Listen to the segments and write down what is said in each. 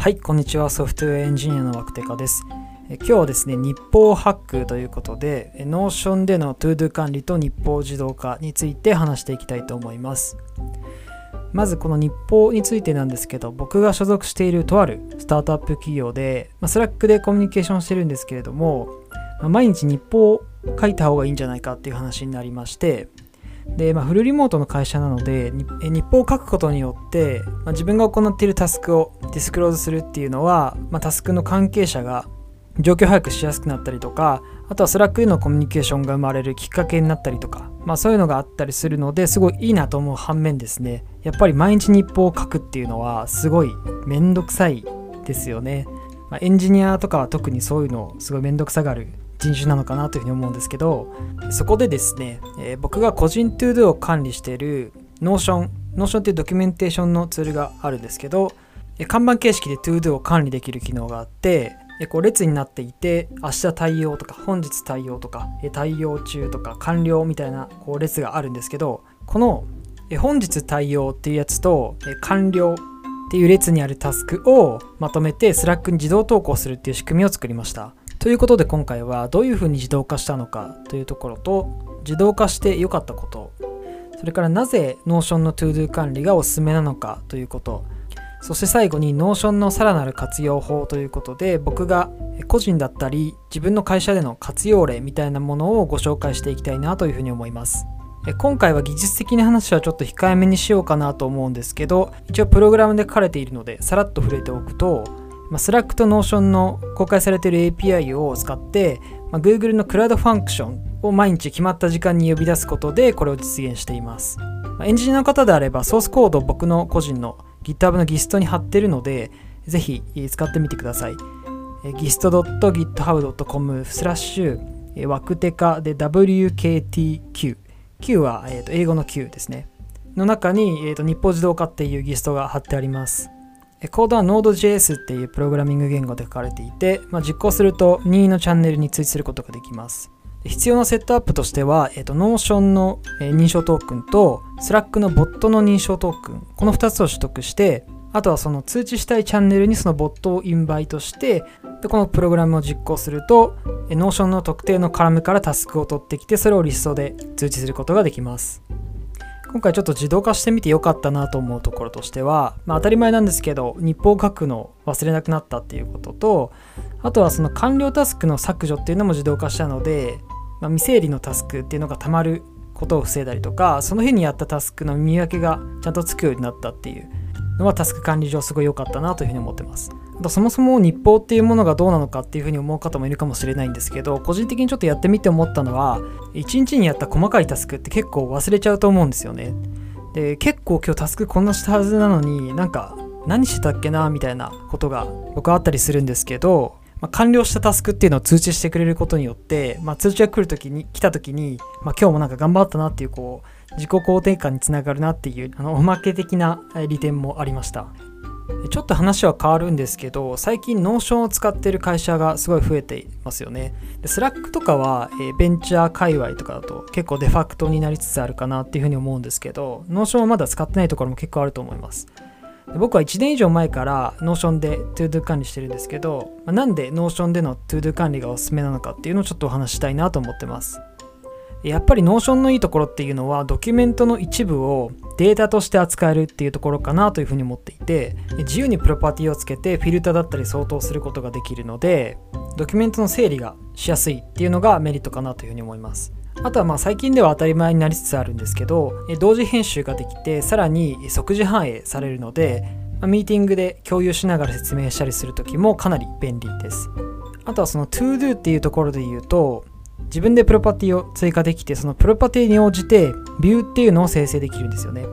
はい、こんにちは。ソフトウェアエンジニアのワクテカです。え今日はですね、日報ハックということで、え Notion での ToDo 管理と日報自動化について話していきたいと思います。まずこの日報についてなんですけど、僕が所属しているとあるスタートアップ企業で、まあ、Slack でコミュニケーションしてるんですけれども、まあ毎日日報を書いた方がいいんじゃないかっていう話になりまして、で、まあ、フルリモートの会社なので、日報を書くことによって、まあ、自分が行っているタスクを disclose するっていうのは、まあ、タスクの関係者が状況把握しやすくなったりとか、あとは Slack でのコミュニケーションが生まれるきっかけになったりとか、まあ、そういうのがあったりするのですごいいいなと思う反面ですね、やっぱり毎日日報を書くっていうのはすごいめんどくさいですよね。まあ、エンジニアとかは特にそういうのすごいめんどくさがる人種なのかなというふうに思うんですけどそこでですね、えー僕が個人 ToDo を管理している Notion Notion っていうドキュメンテーションのツールがあるんですけど看板形式で ToDo を管理できる機能があってこう列になっていて明日対応とか本日対応とか対応中とか完了みたいなこう列があるんですけどこの本日対応っていうやつと完了っていう列にあるタスクをまとめて Slack に自動投稿するっていう仕組みを作りました。ということで今回はどういうふうに自動化したのかというところと自動化して良かったことそれからなぜ Notion の ToDo 管理がおすすめなのかということそして最後に Notion のさらなる活用法ということで僕が個人だったり自分の会社での活用例みたいなものをご紹介していきたいなというふうに思います。今回は技術的な話はちょっと控えめにしようかなと思うんですけど一応プログラムで書かれているのでさらっと触れておくとまあ、Slack と Notion の公開されている API を使って、まあ、Google のクラウドファンクションを毎日決まった時間に呼び出すことでこれを実現しています。まあ、エンジニアの方であればソースコードを僕の個人の GitHub の GIST に貼ってるので、ぜひ使ってみてください。gist.github.com スラッシュワクテカで WKTQ。Q は、えー、と英語の Q ですね。の中に、えー、と日報自動化っていう GIST が貼ってあります。コードは Node.js っていうプログラミング言語で書かれていて、まあ、実行すると任意のチャンネルに追加することができます。必要なセットアップとしては、えー、と Notion の認証トークンと Slack のボットの認証トークン、この2つを取得して、あとはその通知したいチャンネルにそのボットをインバイトして、でこのプログラムを実行すると、Notion の特定のカラムからタスクを取ってきて、それをリストで通知することができます。今回ちょっと自動化してみてよかったなと思うところとしては、まあ、当たり前なんですけど日報を書くの忘れなくなったっていうこととあとはその完了タスクの削除っていうのも自動化したので、まあ、未整理のタスクっていうのがたまることを防いだりとかその日にやったタスクの見分けがちゃんとつくようになったっていうのはタスク管理上すごい良かったなというふうに思ってます。そもそも日報っていうものがどうなのかっていうふうに思う方もいるかもしれないんですけど個人的にちょっとやってみて思ったのは1日にやった細かいタスクって結構忘れちゃうと思うんですよね。で結構今日タスクこんなしたはずなのになんか何してたっけなみたいなことが僕はあったりするんですけど、まあ、完了したタスクっていうのを通知してくれることによって、まあ、通知が来る時に来た時に、まあ、今日もなんか頑張ったなっていうこう自己肯定感につながるなっていうあのおまけ的な利点もありました。ちょっと話は変わるんですけど最近 Notion を使ってる会社がすごい増えていますよね。で Slack とかは、えーベンチャー界隈とかだと結構デファクトになりつつあるかなっていうふうに思うんですけど Notion はまだ使ってないところも結構あると思います。で僕は1年以上前から Notion で ToDo 管理してるんですけど、まあなんで Notion での ToDo 管理がおすすめなのかっていうのをちょっとお話したいなと思ってます。やっぱり Notion のいいところっていうのはドキュメントの一部をデータとして扱えるっていうところかなというふうに思っていて自由にプロパティをつけてフィルターだったり相当することができるのでドキュメントの整理がしやすいっていうのがメリットかなというふうに思います。あとはまあ最近では当たり前になりつつあるんですけど同時編集ができてさらに即時反映されるのでミーティングで共有しながら説明したりするときもかなり便利です。あとはその ToDo っていうところで言うと自分でプロパティを追加できてそのプロパティに応じてビューっていうのを生成できるんですよね。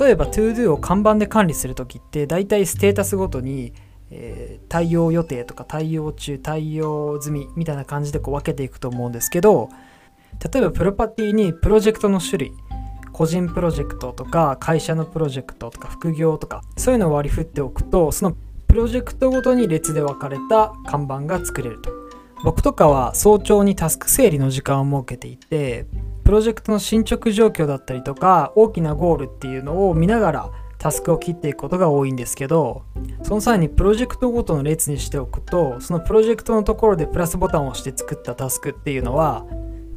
例えば ToDo を看板で管理するときってだいたいステータスごとに、えー対応予定とか対応中対応済みみたいな感じでこう分けていくと思うんですけど例えばプロパティにプロジェクトの種類個人プロジェクトとか会社のプロジェクトとか副業とかそういうのを割り振っておくとそのプロジェクトごとに列で分かれた看板が作れると。僕とかは早朝にタスク整理の時間を設けていてプロジェクトの進捗状況だったりとか大きなゴールっていうのを見ながらタスクを切っていくことが多いんですけどその際にプロジェクトごとの列にしておくとそのプロジェクトのところでプラスボタンを押して作ったタスクっていうのは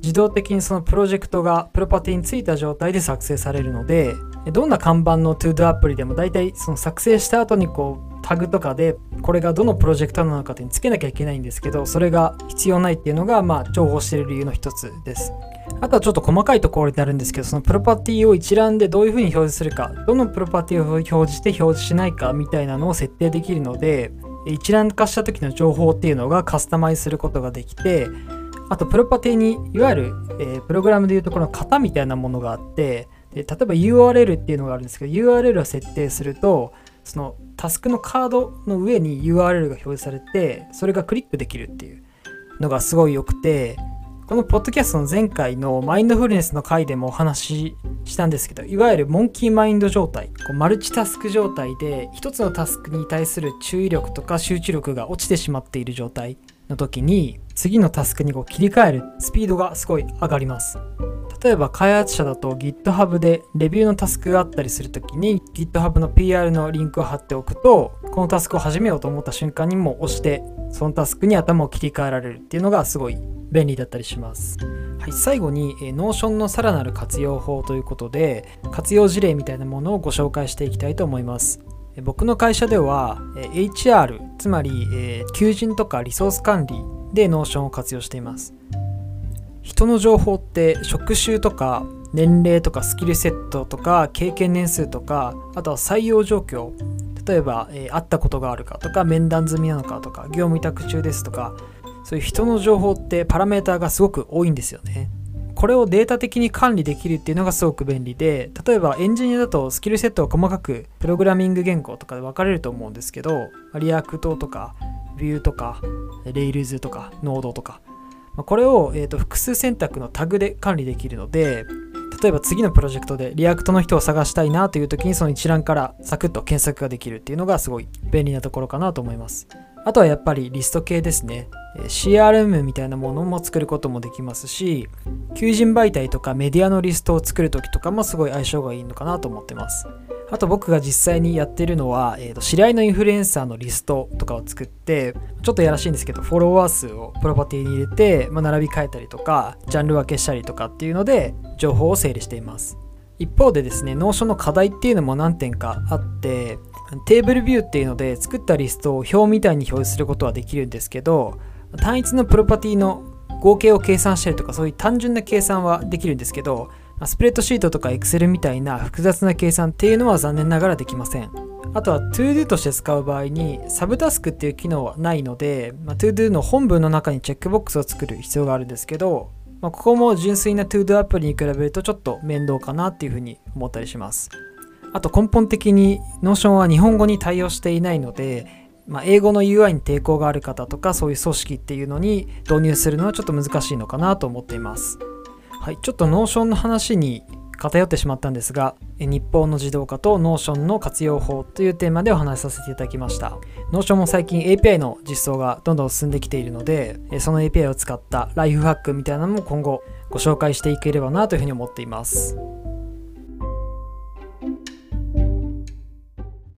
自動的にそのプロジェクトがプロパティについた状態で作成されるのでどんな看板の ToDo アプリでも大体その作成した後にこうタグとかでこれがどのプロジェクトなのかってつけなきゃいけないんですけどそれが必要ないっていうのがまあ重宝している理由の一つです。あとはちょっと細かいところになるんですけどそのプロパティを一覧でどういうふうに表示するかどのプロパティを表示して表示しないかみたいなのを設定できるので一覧化した時の情報っていうのがカスタマイズすることができてあとプロパティにいわゆる、えー、プログラムでいうところの型みたいなものがあってで例えば URL っていうのがあるんですけど URL を設定するとそのタスクのカードの上に URL が表示されてそれがクリックできるっていうのがすごい良くてこのポッドキャストの前回のマインドフルネスの回でもお話ししたんですけどいわゆるモンキーマインド状態こうマルチタスク状態で一つのタスクに対する注意力とか集中力が落ちてしまっている状態。の時に次のタスクにこう切り替えるスピードがすごい上がります例えば開発者だと GitHub でレビューのタスクがあったりするときに GitHub の PR のリンクを貼っておくとこのタスクを始めようと思った瞬間にも押してそのタスクに頭を切り替えられるっていうのがすごい便利だったりします。はい、最後に、Notion のさらなる活用法ということで活用事例みたいなものをご紹介していきたいと思います。僕の会社では HR つまり求人とかリソース管理で Notion を活用しています。人の情報って職種とか年齢とかスキルセットとか経験年数とかあとは採用状況例えば、え、会ったことがあるかとか面談済みなのかとか業務委託中ですとかそういう人の情報ってパラメーターがすごく多いんですよねこれをデータ的に管理できるっていうのがすごく便利で例えばエンジニアだとスキルセットを細かくプログラミング言語とかで分かれると思うんですけど React とかVue とか Rails とか Node とか。これを、えーと、複数選択のタグで管理できるので例えば次のプロジェクトで React の人を探したいなという時にその一覧からサクッと検索ができるっていうのがすごい便利なところかなと思います。あとはやっぱりリスト系ですね。CRM みたいなものも作ることもできますし求人媒体とかメディアのリストを作る時とかもすごい相性がいいのかなと思ってます。あと僕が実際にやってるのは、えー、と知り合いのインフルエンサーのリストとかを作ってちょっとやらしいんですけどフォロワー数をプロパティに入れて、まあ、並び替えたりとかジャンル分けしたりとかっていうので情報を整理しています。一方でですね、 Notion の課題っていうのも何点かあって、テーブルビューっていうので作ったリストを表みたいに表示することはできるんですけど、単一のプロパティの合計を計算したりとかそういう単純な計算はできるんですけど、スプレッドシートとか Excel みたいな複雑な計算っていうのは残念ながらできません。あとは ToDo として使う場合にサブタスクっていう機能はないので、まあ、ToDo の本文の中にチェックボックスを作る必要があるんですけど、まあ、ここも純粋な ToDo アプリに比べるとちょっと面倒かなっていうふうに思ったりします。あと根本的に Notion は日本語に対応していないので、まあ、英語の UI に抵抗がある方とかそういう組織っていうのに導入するのはちょっと難しいのかなと思っています。はい、ちょっと Notion の話に偏ってしまったんですが、日報の自動化と Notion の活用法というテーマでお話しさせていただきました。Notion も最近 API の実装がどんどん進んできているので、その API を使ったライフハックみたいなのも今後ご紹介していければなというふうに思っています。